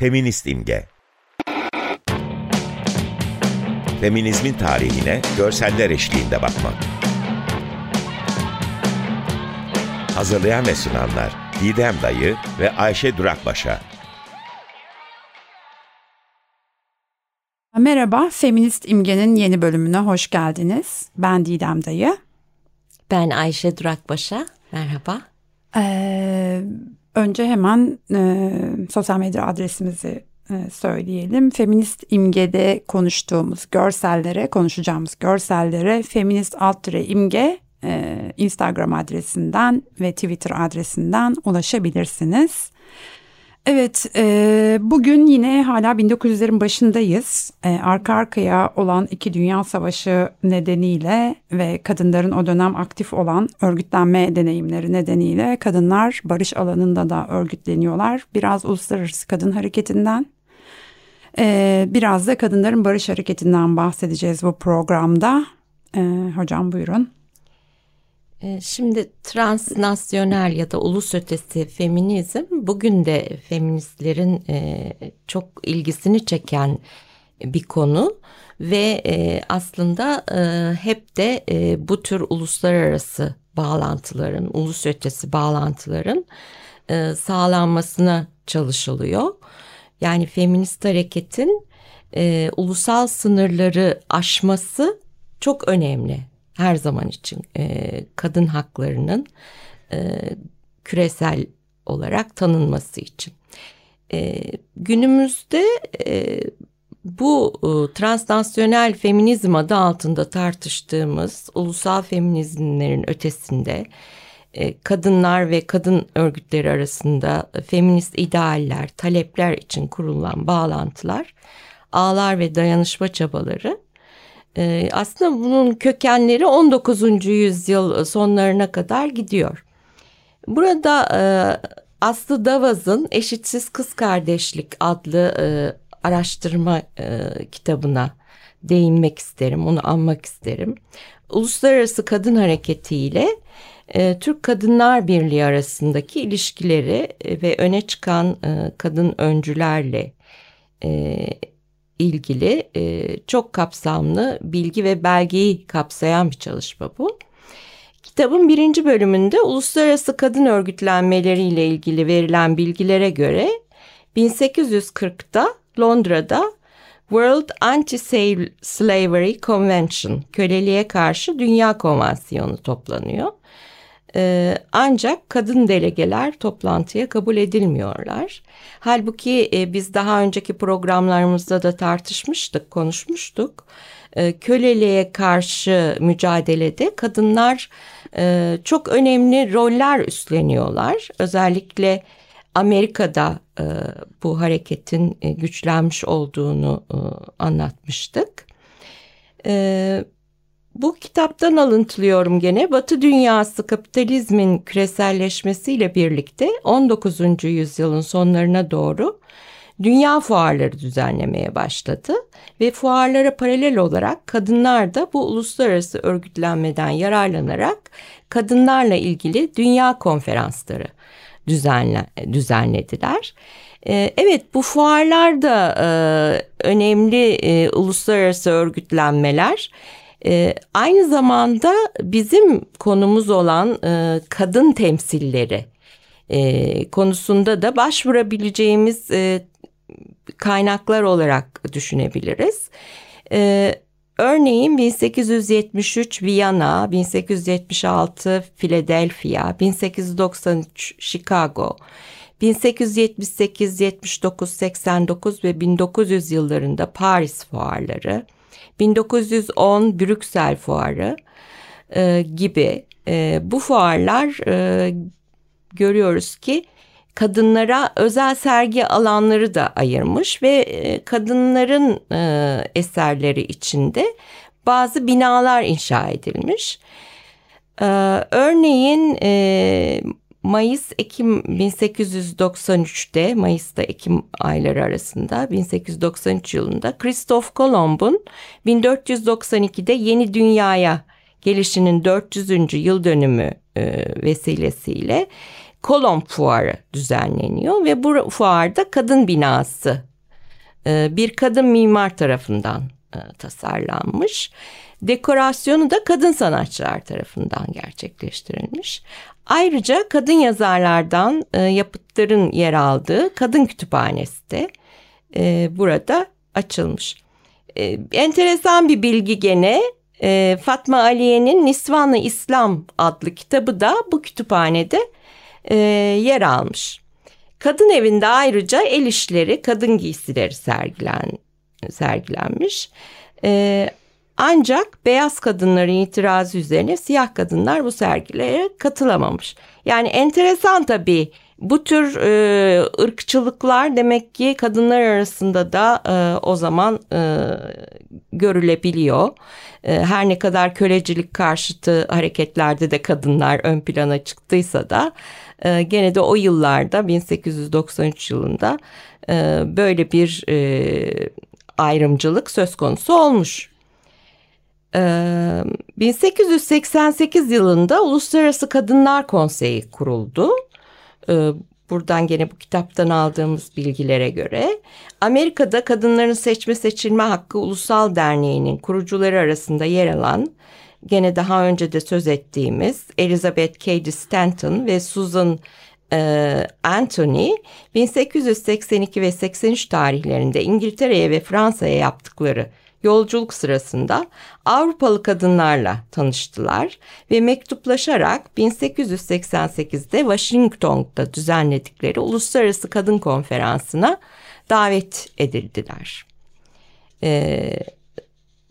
Feminist imge. Feminizmin tarihine görseller eşliğinde bakmak. Hazırlayan ve sunanlar Didem Dayı ve Ayşe Durakbaşa. Merhaba, Feminist İmge'nin yeni bölümüne hoş geldiniz. Ben Didem Dayı. Ben Ayşe Durakbaşa. Merhaba. Ee, önce hemen e, sosyal medya adresimizi e, söyleyelim. Feminist imgede konuştuğumuz görsellere, konuşacağımız görsellere feminist alt imge e, Instagram adresinden ve Twitter adresinden ulaşabilirsiniz. Evet, e, bugün yine hala 1900'lerin başındayız. E, arka arkaya olan iki dünya savaşı nedeniyle ve kadınların o dönem aktif olan örgütlenme deneyimleri nedeniyle kadınlar barış alanında da örgütleniyorlar. Biraz uluslararası kadın hareketinden, e, biraz da kadınların barış hareketinden bahsedeceğiz bu programda. E, hocam buyurun. Ee, şimdi transnasyonel ya da ulus ötesi feminizm bugün de feministlerin e, çok ilgisini çeken bir konu ve e, aslında e, hep de bu tür uluslararası bağlantıların, ulus ötesi bağlantıların sağlanmasına çalışılıyor. Yani feminist hareketin ulusal sınırları aşması çok önemli her zaman için e, kadın haklarının e, küresel olarak tanınması için. E, günümüzde e, bu e, transnasyonel feminizm adı altında tartıştığımız ulusal feminizmlerin ötesinde e, kadınlar ve kadın örgütleri arasında feminist idealler, talepler için kurulan bağlantılar, ağlar ve dayanışma çabaları ee, aslında bunun kökenleri 19. yüzyıl sonlarına kadar gidiyor. Burada e, Aslı Davaz'ın Eşitsiz Kız Kardeşlik adlı e, araştırma e, kitabına değinmek isterim, onu anmak isterim. Uluslararası Kadın Hareketi ile Türk Kadınlar Birliği arasındaki ilişkileri ve öne çıkan kadın öncülerle ilgili e, çok kapsamlı bilgi ve belgeyi kapsayan bir çalışma bu. Kitabın birinci bölümünde uluslararası kadın örgütlenmeleriyle ilgili verilen bilgilere göre 1840'da Londra'da World Anti-Slavery Convention, köleliğe karşı dünya konvansiyonu toplanıyor. Ee, ancak kadın delegeler toplantıya kabul edilmiyorlar. Halbuki e, biz daha önceki programlarımızda da tartışmıştık, konuşmuştuk. E, köleliğe karşı mücadelede kadınlar e, çok önemli roller üstleniyorlar. Özellikle Amerika'da e, bu hareketin güçlenmiş olduğunu anlatmıştık. Evet. Bu kitaptan alıntılıyorum gene. Batı dünyası kapitalizmin küreselleşmesiyle birlikte 19. yüzyılın sonlarına doğru dünya fuarları düzenlemeye başladı ve fuarlara paralel olarak kadınlar da bu uluslararası örgütlenmeden yararlanarak kadınlarla ilgili dünya konferansları düzenle, düzenlediler. Ee, evet bu fuarlar da e, önemli e, uluslararası örgütlenmeler. E, aynı zamanda bizim konumuz olan e, kadın temsilleri e, konusunda da başvurabileceğimiz e, kaynaklar olarak düşünebiliriz. E, örneğin 1873 Viyana, 1876 Philadelphia, 1893 Chicago, 1878, 79, 89 ve 1900 yıllarında Paris fuarları, 1910 Brüksel Fuarı e, gibi e, bu fuarlar e, görüyoruz ki kadınlara özel sergi alanları da ayırmış ve e, kadınların e, eserleri içinde bazı binalar inşa edilmiş. Ee, örneğin e, Mayıs-Ekim 1893'te, Mayıs'ta Ekim ayları arasında 1893 yılında Christoph Kolomb'un 1492'de yeni dünyaya gelişinin 400. yıl dönümü e, vesilesiyle Kolomb Fuarı düzenleniyor ve bu fuarda kadın binası e, bir kadın mimar tarafından e, tasarlanmış. Dekorasyonu da kadın sanatçılar tarafından gerçekleştirilmiş. Ayrıca kadın yazarlardan e, yapıtların yer aldığı kadın kütüphanesi de burada açılmış. Enteresan bir bilgi gene Fatma Aliye'nin Nisvanı İslam adlı kitabı da bu kütüphanede yer almış. Kadın evinde ayrıca el işleri, kadın giysileri sergilen, sergilenmiş. Ee, ancak beyaz kadınların itirazı üzerine siyah kadınlar bu sergilere katılamamış. Yani enteresan tabii bu tür e, ırkçılıklar demek ki kadınlar arasında da e, o zaman e, görülebiliyor. E, her ne kadar kölecilik karşıtı hareketlerde de kadınlar ön plana çıktıysa da e, gene de o yıllarda 1893 yılında e, böyle bir e, ayrımcılık söz konusu olmuş. 1888 yılında Uluslararası Kadınlar Konseyi kuruldu. Buradan gene bu kitaptan aldığımız bilgilere göre Amerika'da kadınların seçme seçilme hakkı ulusal derneğinin kurucuları arasında yer alan gene daha önce de söz ettiğimiz Elizabeth Cady Stanton ve Susan Anthony 1882 ve 83 tarihlerinde İngiltere'ye ve Fransa'ya yaptıkları yolculuk sırasında Avrupalı kadınlarla tanıştılar ve mektuplaşarak 1888'de Washington'da düzenledikleri Uluslararası Kadın Konferansı'na davet edildiler. Ee,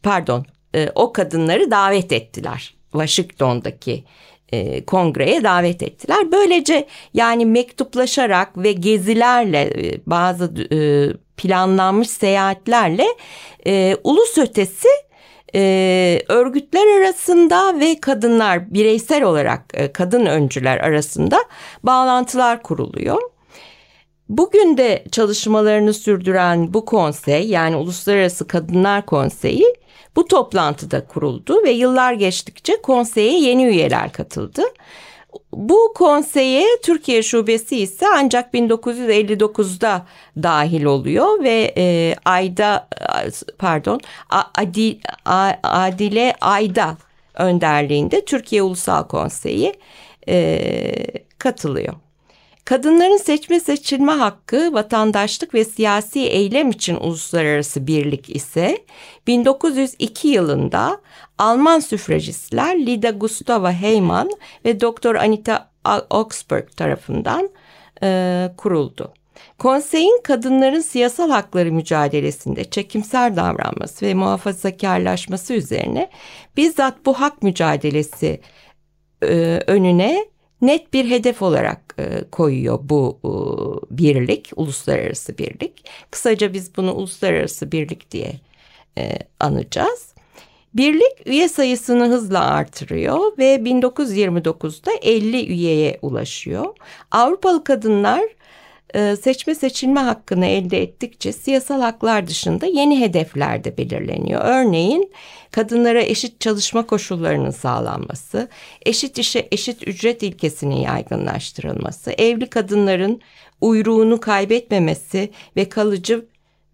pardon, e, o kadınları davet ettiler. Washington'daki e, kongreye davet ettiler. Böylece yani mektuplaşarak ve gezilerle e, bazı e, planlanmış seyahatlerle e, ulus ötesi e, örgütler arasında ve kadınlar bireysel olarak e, kadın öncüler arasında bağlantılar kuruluyor. Bugün de çalışmalarını sürdüren bu konsey yani Uluslararası Kadınlar Konseyi bu toplantıda kuruldu ve yıllar geçtikçe konseye yeni üyeler katıldı. Bu konseye Türkiye şubesi ise ancak 1959'da dahil oluyor ve e, Ayda pardon Adi, Adile Ayda önderliğinde Türkiye Ulusal Konseyi e, katılıyor. Kadınların seçme seçilme hakkı, vatandaşlık ve siyasi eylem için uluslararası birlik ise 1902 yılında Alman süfrajistler Lida Gustava Heyman ve Doktor Anita Oxberg tarafından e, kuruldu. Konseyin kadınların siyasal hakları mücadelesinde çekimser davranması ve muhafazakarlaşması üzerine bizzat bu hak mücadelesi e, önüne net bir hedef olarak e, koyuyor bu e, birlik, uluslararası birlik. Kısaca biz bunu uluslararası birlik diye e, anacağız. Birlik üye sayısını hızla artırıyor ve 1929'da 50 üyeye ulaşıyor. Avrupalı kadınlar seçme seçilme hakkını elde ettikçe siyasal haklar dışında yeni hedefler de belirleniyor. Örneğin kadınlara eşit çalışma koşullarının sağlanması, eşit işe eşit ücret ilkesinin yaygınlaştırılması, evli kadınların uyruğunu kaybetmemesi ve kalıcı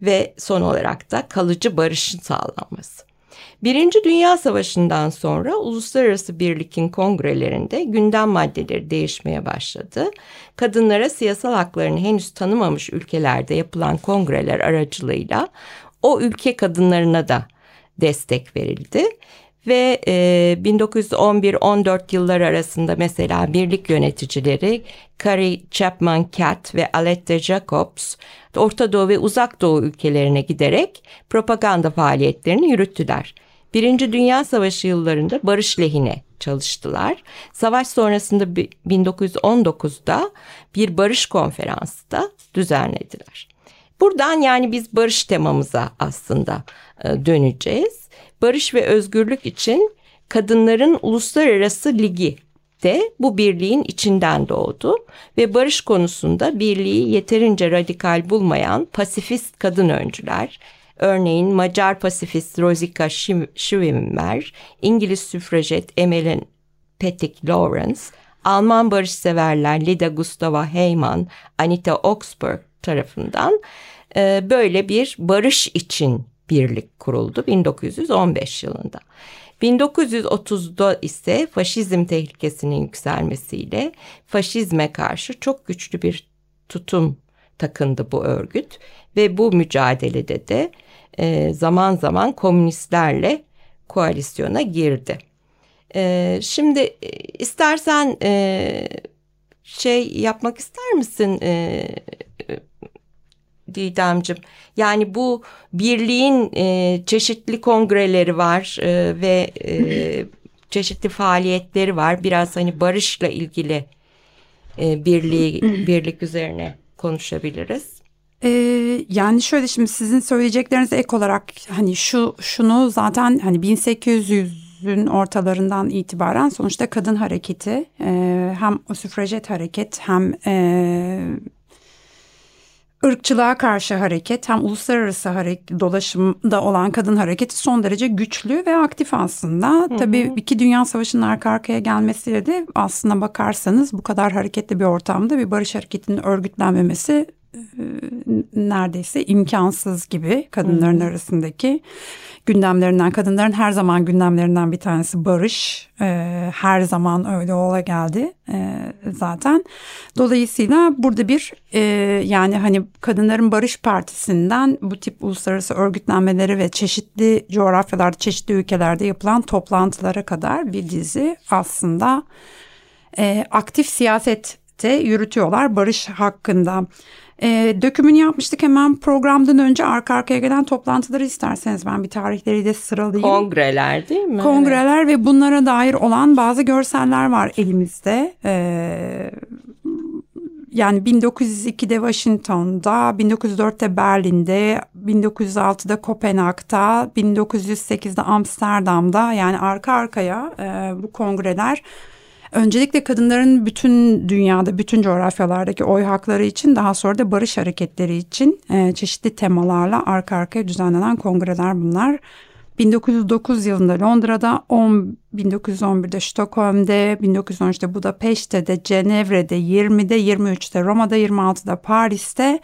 ve son olarak da kalıcı barışın sağlanması. Birinci Dünya Savaşı'ndan sonra uluslararası birlikin kongrelerinde gündem maddeleri değişmeye başladı. Kadınlara siyasal haklarını henüz tanımamış ülkelerde yapılan kongreler aracılığıyla o ülke kadınlarına da destek verildi. Ve e, 1911-14 yıllar arasında mesela birlik yöneticileri Carrie Chapman Catt ve Aletta Jacobs Orta Doğu ve Uzak Doğu ülkelerine giderek propaganda faaliyetlerini yürüttüler. Birinci Dünya Savaşı yıllarında barış lehine çalıştılar. Savaş sonrasında 1919'da bir barış konferansı da düzenlediler. Buradan yani biz barış temamıza aslında e, döneceğiz. Barış ve özgürlük için Kadınların Uluslararası Ligi de bu birliğin içinden doğdu ve barış konusunda birliği yeterince radikal bulmayan pasifist kadın öncüler, örneğin Macar pasifist Rosika Schwimmer, İngiliz süfrajet Emmeline Pettick Lawrence, Alman barışseverler Lida Gustava Heyman, Anita Oxberg tarafından böyle bir barış için birlik kuruldu 1915 yılında. 1930'da ise faşizm tehlikesinin yükselmesiyle faşizme karşı çok güçlü bir tutum takındı bu örgüt ve bu mücadelede de e, zaman zaman komünistlerle koalisyona girdi. E, şimdi e, istersen şey yapmak ister misin Didemciğim. Yani bu birliğin e, çeşitli kongreleri var e, ve e, çeşitli faaliyetleri var. Biraz hani barışla ilgili e, birliği birlik üzerine konuşabiliriz. Ee, yani şöyle şimdi sizin söyleyeceklerinize ek olarak hani şu şunu zaten hani 1800'ün ortalarından itibaren sonuçta kadın hareketi e, hem o süfrajet hareket hem e, ırkçılığa karşı hareket hem uluslararası hareket, dolaşımda olan kadın hareketi son derece güçlü ve aktif aslında. Hı hı. Tabii iki dünya savaşının arka arkaya gelmesiyle de aslına bakarsanız bu kadar hareketli bir ortamda bir barış hareketinin örgütlenmemesi neredeyse imkansız gibi kadınların hı. arasındaki gündemlerinden kadınların her zaman gündemlerinden bir tanesi barış e, her zaman öyle ola geldi e, zaten dolayısıyla burada bir e, yani hani kadınların barış partisinden bu tip uluslararası örgütlenmeleri ve çeşitli coğrafyalarda çeşitli ülkelerde yapılan toplantılara kadar bir dizi aslında e, aktif siyasette yürütüyorlar barış hakkında. E, dökümünü yapmıştık hemen programdan önce arka arkaya gelen toplantıları isterseniz ben bir tarihleri de sıralayayım. Kongreler değil mi? Kongreler evet. ve bunlara dair olan bazı görseller var elimizde. E, yani 1902'de Washington'da, 1904'te Berlin'de, 1906'da Kopenhag'da, 1908'de Amsterdam'da yani arka arkaya e, bu kongreler Öncelikle kadınların bütün dünyada, bütün coğrafyalardaki oy hakları için daha sonra da barış hareketleri için e, çeşitli temalarla arka arkaya düzenlenen kongreler bunlar. 1909 yılında Londra'da, 10, 1911'de Stockholm'de, 1913'te Budapeşte'de, Cenevre'de, 20'de, 23'te Roma'da, 26'da Paris'te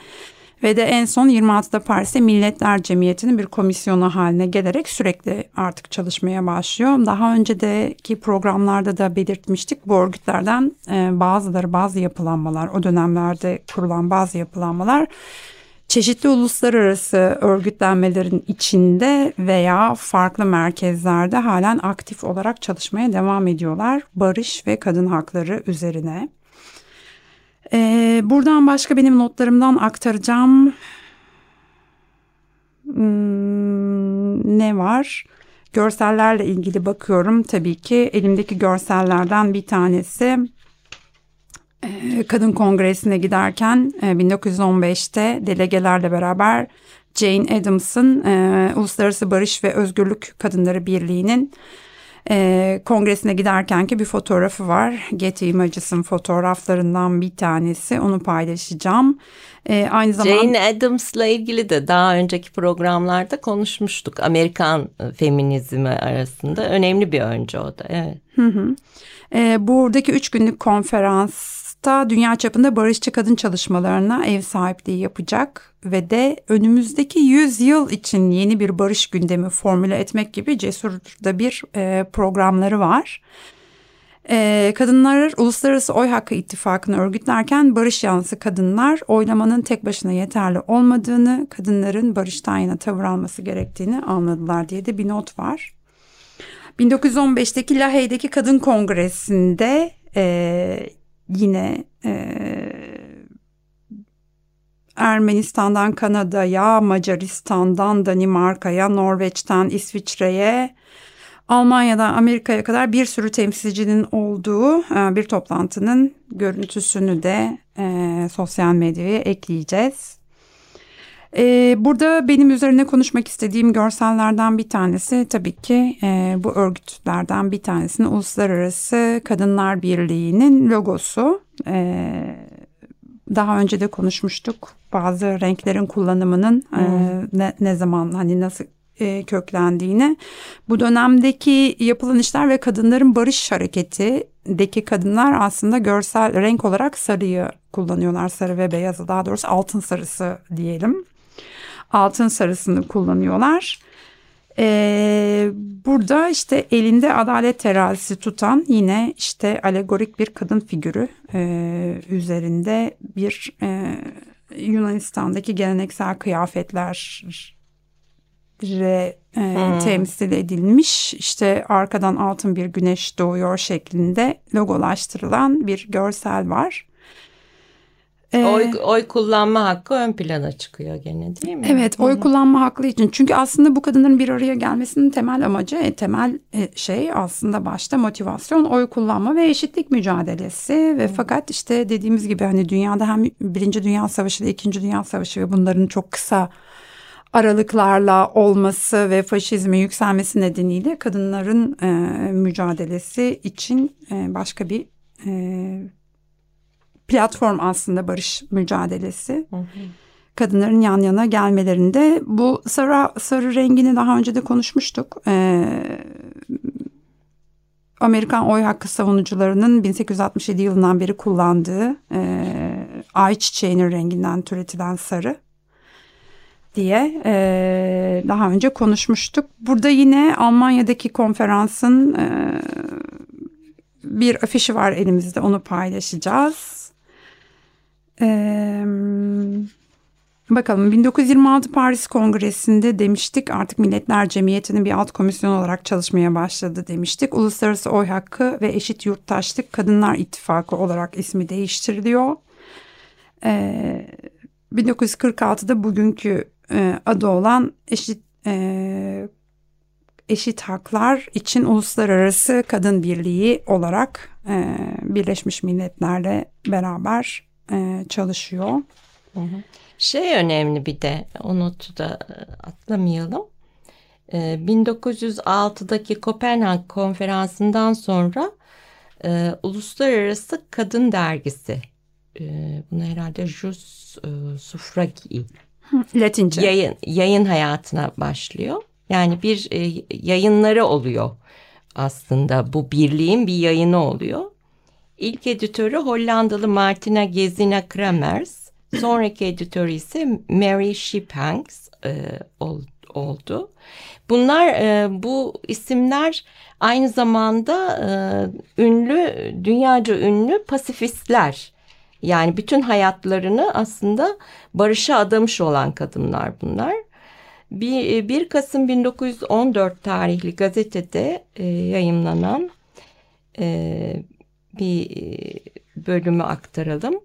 ve de en son 26'da Paris'te Milletler Cemiyeti'nin bir komisyonu haline gelerek sürekli artık çalışmaya başlıyor. Daha önceki programlarda da belirtmiştik bu örgütlerden e, bazıları bazı yapılanmalar o dönemlerde kurulan bazı yapılanmalar çeşitli uluslararası örgütlenmelerin içinde veya farklı merkezlerde halen aktif olarak çalışmaya devam ediyorlar. Barış ve kadın hakları üzerine. Ee, buradan başka benim notlarımdan aktaracağım hmm, ne var? Görsellerle ilgili bakıyorum tabii ki elimdeki görsellerden bir tanesi e, kadın kongresine giderken 1915'te e, delegelerle beraber Jane Adams'ın e, Uluslararası Barış ve Özgürlük Kadınları Birliği'nin e, kongresine giderken ki bir fotoğrafı var. Getty Images'ın fotoğraflarından bir tanesi. Onu paylaşacağım. E, aynı zamanda Jane Adams'la ilgili de daha önceki programlarda konuşmuştuk. Amerikan feminizmi arasında önemli bir önce o da. Evet. Hı hı. E, buradaki üç günlük konferans da dünya çapında barışçı kadın çalışmalarına ev sahipliği yapacak ve de önümüzdeki 100 yıl için yeni bir barış gündemi formüle etmek gibi cesur da bir e, programları var. E, kadınlar Uluslararası Oy Hakkı İttifakı'nı örgütlerken barış yanlısı kadınlar oylamanın tek başına yeterli olmadığını, kadınların barıştan yana tavır alması gerektiğini anladılar diye de bir not var. 1915'teki Lahey'deki Kadın Kongresi'nde e, yine e, Ermenistan'dan Kanada'ya, Macaristan'dan Danimarka'ya, Norveç'ten İsviçre'ye, Almanya'dan Amerika'ya kadar bir sürü temsilcinin olduğu bir toplantının görüntüsünü de e, sosyal medyaya ekleyeceğiz. Ee, burada benim üzerine konuşmak istediğim görsellerden bir tanesi tabii ki e, bu örgütlerden bir tanesinin Uluslararası Kadınlar Birliği'nin logosu. E, daha önce de konuşmuştuk bazı renklerin kullanımının e, hmm. e, ne, ne zaman hani nasıl e, köklendiğini, bu dönemdeki yapılan işler ve kadınların barış hareketindeki kadınlar aslında görsel renk olarak sarıyı kullanıyorlar. Sarı ve beyazı daha doğrusu altın sarısı diyelim. Altın sarısını kullanıyorlar. Ee, burada işte elinde adalet terazisi tutan yine işte alegorik bir kadın figürü e, üzerinde bir e, Yunanistan'daki geleneksel kıyafetler e, hmm. temsil edilmiş işte arkadan altın bir güneş doğuyor şeklinde logolaştırılan bir görsel var. Ee, oy, oy kullanma hakkı ön plana çıkıyor gene değil mi? Evet oy kullanma hakkı için. Çünkü aslında bu kadınların bir araya gelmesinin temel amacı, e, temel e, şey aslında başta motivasyon, oy kullanma ve eşitlik mücadelesi. Ve Hı. fakat işte dediğimiz gibi hani dünyada hem Birinci Dünya Savaşı ile İkinci Dünya Savaşı ve bunların çok kısa aralıklarla olması ve faşizme yükselmesi nedeniyle kadınların e, mücadelesi için e, başka bir e, platform aslında barış mücadelesi. Hı hı. Kadınların yan yana gelmelerinde bu sarı sarı rengini daha önce de konuşmuştuk. Ee, Amerikan oy hakkı savunucularının 1867 yılından beri kullandığı e, ay çiçeğinin renginden türetilen sarı diye e, daha önce konuşmuştuk. Burada yine Almanya'daki konferansın e, bir afişi var elimizde onu paylaşacağız. Ee, bakalım 1926 Paris Kongresi'nde demiştik artık Milletler Cemiyeti'nin bir alt komisyon olarak çalışmaya başladı demiştik. Uluslararası Oy Hakkı ve Eşit Yurttaşlık Kadınlar İttifakı olarak ismi değiştiriliyor. Ee, 1946'da bugünkü e, adı olan Eşit e, Eşit Haklar için Uluslararası Kadın Birliği olarak e, Birleşmiş Milletler'le beraber e, çalışıyor. Şey önemli bir de o notu da e, atlamayalım. 1906'daki e, Kopenhag konferansından sonra e, Uluslararası Kadın Dergisi e, bunu herhalde Jus e, Suffragi Latince yayın, yayın hayatına başlıyor. Yani bir e, yayınları oluyor aslında bu birliğin bir yayını oluyor. İlk editörü Hollandalı Martina Gezina Kramers. Sonraki editörü ise Mary Shiphanks e, oldu. Bunlar e, bu isimler aynı zamanda e, ünlü, dünyaca ünlü pasifistler. Yani bütün hayatlarını aslında barışa adamış olan kadınlar bunlar. 1 Kasım 1914 tarihli gazetede e, yayımlanan e, bir e, bölümü aktaralım.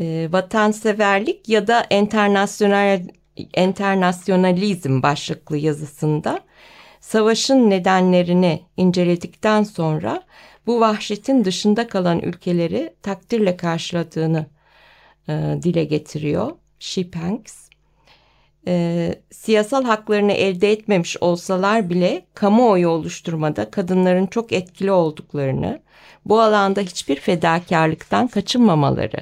E, vatanseverlik ya da internasyonel internasyonalizm başlıklı yazısında savaşın nedenlerini inceledikten sonra bu vahşetin dışında kalan ülkeleri takdirle karşıladığını e, dile getiriyor Shipanks. E, siyasal haklarını elde etmemiş olsalar bile kamuoyu oluşturmada kadınların çok etkili olduklarını, bu alanda hiçbir fedakarlıktan kaçınmamaları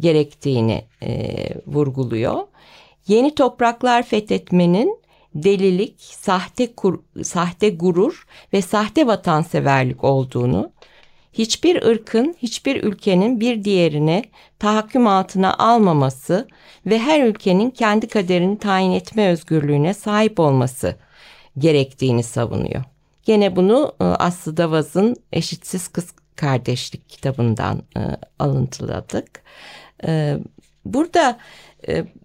gerektiğini e, vurguluyor. Yeni topraklar fethetmenin delilik, sahte kur, sahte gurur ve sahte vatanseverlik olduğunu, hiçbir ırkın, hiçbir ülkenin bir diğerine tahakküm altına almaması ve her ülkenin kendi kaderini tayin etme özgürlüğüne sahip olması gerektiğini savunuyor. Gene bunu e, Aslı Davaz'ın Eşitsiz Kız Kardeşlik kitabından e, alıntıladık. E, burada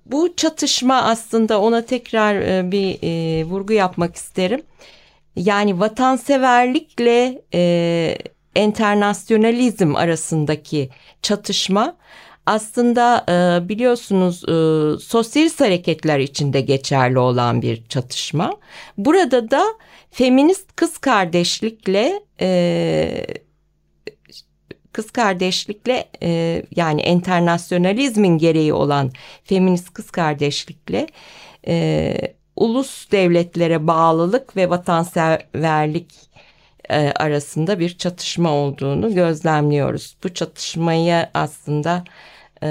bu çatışma aslında ona tekrar bir vurgu yapmak isterim. Yani vatanseverlikle e, internasyonalizm arasındaki çatışma aslında e, biliyorsunuz e, sosyalist hareketler içinde geçerli olan bir çatışma. Burada da feminist kız kardeşlikle e, kız kardeşlikle e, yani internasyonalizmin gereği olan feminist kız kardeşlikle ulus devletlere bağlılık ve vatanseverlik e, arasında bir çatışma olduğunu gözlemliyoruz. Bu çatışmayı aslında e,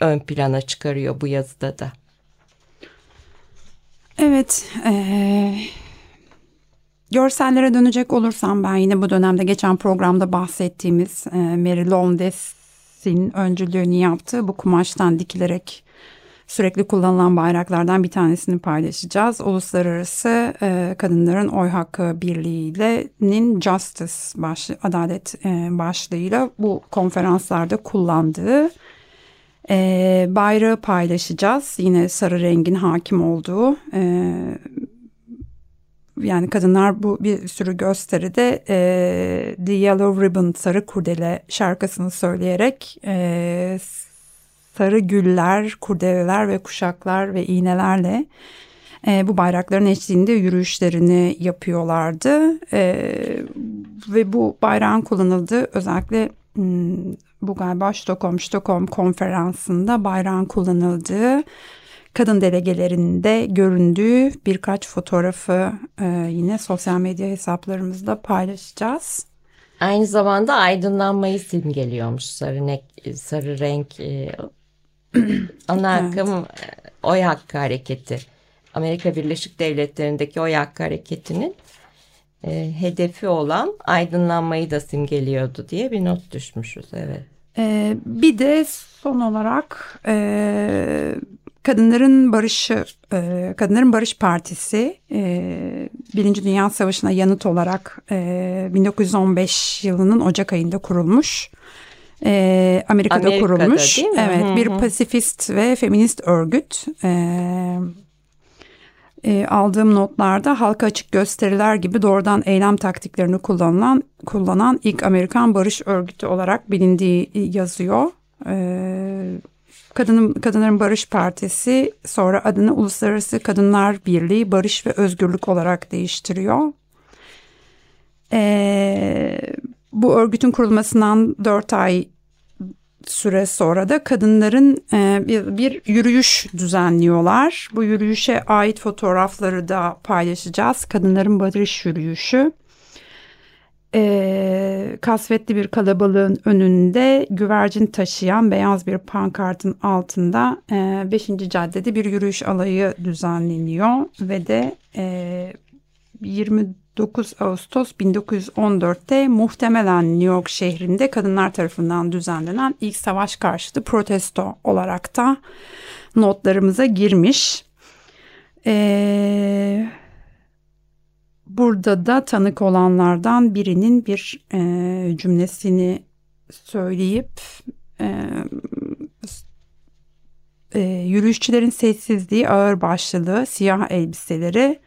ön plana çıkarıyor bu yazıda da. Evet, ee, görsellere dönecek olursam ben yine bu dönemde geçen programda bahsettiğimiz e, Mary Lowndes''in öncülüğünü yaptığı bu kumaştan dikilerek sürekli kullanılan bayraklardan bir tanesini paylaşacağız. Uluslararası e, Kadınların Oy Hakkı Birliği'nin Justice başlı, adalet e, başlığıyla bu konferanslarda kullandığı e, bayrağı paylaşacağız. Yine sarı rengin hakim olduğu e, yani kadınlar bu bir sürü gösteride e, The Yellow Ribbon Sarı Kurdele şarkısını söyleyerek e, sarı güller, kurdeleler ve kuşaklar ve iğnelerle e, bu bayrakların eşliğinde yürüyüşlerini yapıyorlardı. E, ve bu bayrağın kullanıldığı özellikle hmm, bu galiba Stockholm, Stockholm konferansında bayrağın kullanıldığı kadın delegelerinde göründüğü birkaç fotoğrafı e, yine sosyal medya hesaplarımızda paylaşacağız. Aynı zamanda aydınlanmayı simgeliyormuş sarı, nek, sarı renk e, ana akım evet. oy hakkı hareketi. Amerika Birleşik Devletleri'ndeki oy hakkı hareketinin e, hedefi olan aydınlanmayı da simgeliyordu diye bir not düşmüşüz. Evet. Ee, bir de son olarak e, Kadınların Barışı, e, Kadınların Barış Partisi e, Birinci Dünya Savaşı'na yanıt olarak e, 1915 yılının Ocak ayında kurulmuş. E, Amerika'da, Amerika'da kurulmuş. Evet, bir pasifist ve feminist örgüt. E, e, aldığım notlarda halka açık gösteriler gibi doğrudan eylem taktiklerini kullanılan kullanan ilk Amerikan barış örgütü olarak bilindiği yazıyor. E, Kadının, Kadınların Barış Partisi sonra adını Uluslararası Kadınlar Birliği Barış ve Özgürlük olarak değiştiriyor. E, bu örgütün kurulmasından dört ay süre sonra da kadınların e, bir, bir yürüyüş düzenliyorlar. Bu yürüyüşe ait fotoğrafları da paylaşacağız. Kadınların barış yürüyüşü. E, kasvetli bir kalabalığın önünde güvercin taşıyan beyaz bir pankartın altında 5. E, caddede bir yürüyüş alayı düzenleniyor ve de e, 20 9 Ağustos 1914'te muhtemelen New York şehrinde kadınlar tarafından düzenlenen ilk savaş karşıtı protesto olarak da notlarımıza girmiş. Ee, burada da tanık olanlardan birinin bir e, cümlesini söyleyip e, e, yürüyüşçülerin sessizliği, ağır başlılığı, siyah elbiseleri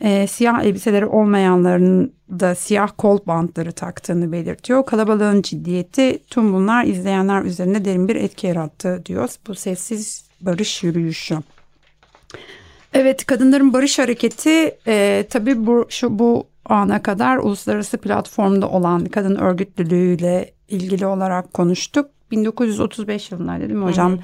e, siyah elbiseleri olmayanların da siyah kol bantları taktığını belirtiyor. Kalabalığın ciddiyeti tüm bunlar izleyenler üzerinde derin bir etki yarattı diyor. Bu sessiz barış yürüyüşü. Evet kadınların barış hareketi e, tabii bu şu bu ana kadar uluslararası platformda olan kadın örgütlülüğüyle ilgili olarak konuştuk. 1935 yılındaydı değil mi hocam? Hı hı.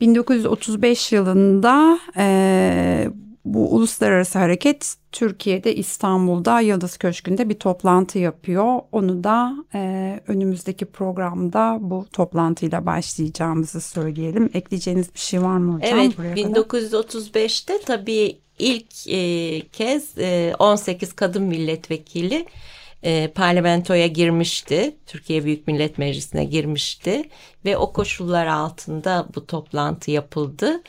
1935 yılında e, bu uluslararası hareket Türkiye'de İstanbul'da Yıldız Köşkü'nde bir toplantı yapıyor. Onu da e, önümüzdeki programda bu toplantıyla başlayacağımızı söyleyelim. Ekleyeceğiniz bir şey var mı hocam? Evet 1935'te tabii ilk e, kez e, 18 kadın milletvekili e, parlamentoya girmişti. Türkiye Büyük Millet Meclisi'ne girmişti ve o koşullar altında bu toplantı yapıldı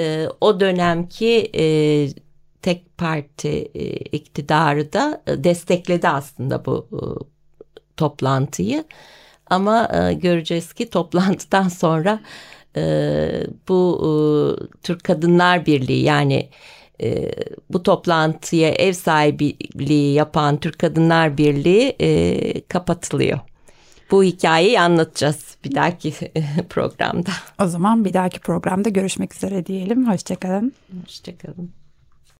e, o dönemki e, tek parti e, iktidarı da e, destekledi aslında bu e, toplantıyı. Ama e, göreceğiz ki toplantıdan sonra e, bu e, Türk Kadınlar Birliği yani e, bu toplantıya ev sahipliği yapan Türk Kadınlar Birliği e, kapatılıyor. Bu hikayeyi anlatacağız bir dahaki programda. O zaman bir dahaki programda görüşmek üzere diyelim. Hoşçakalın. Hoşçakalın.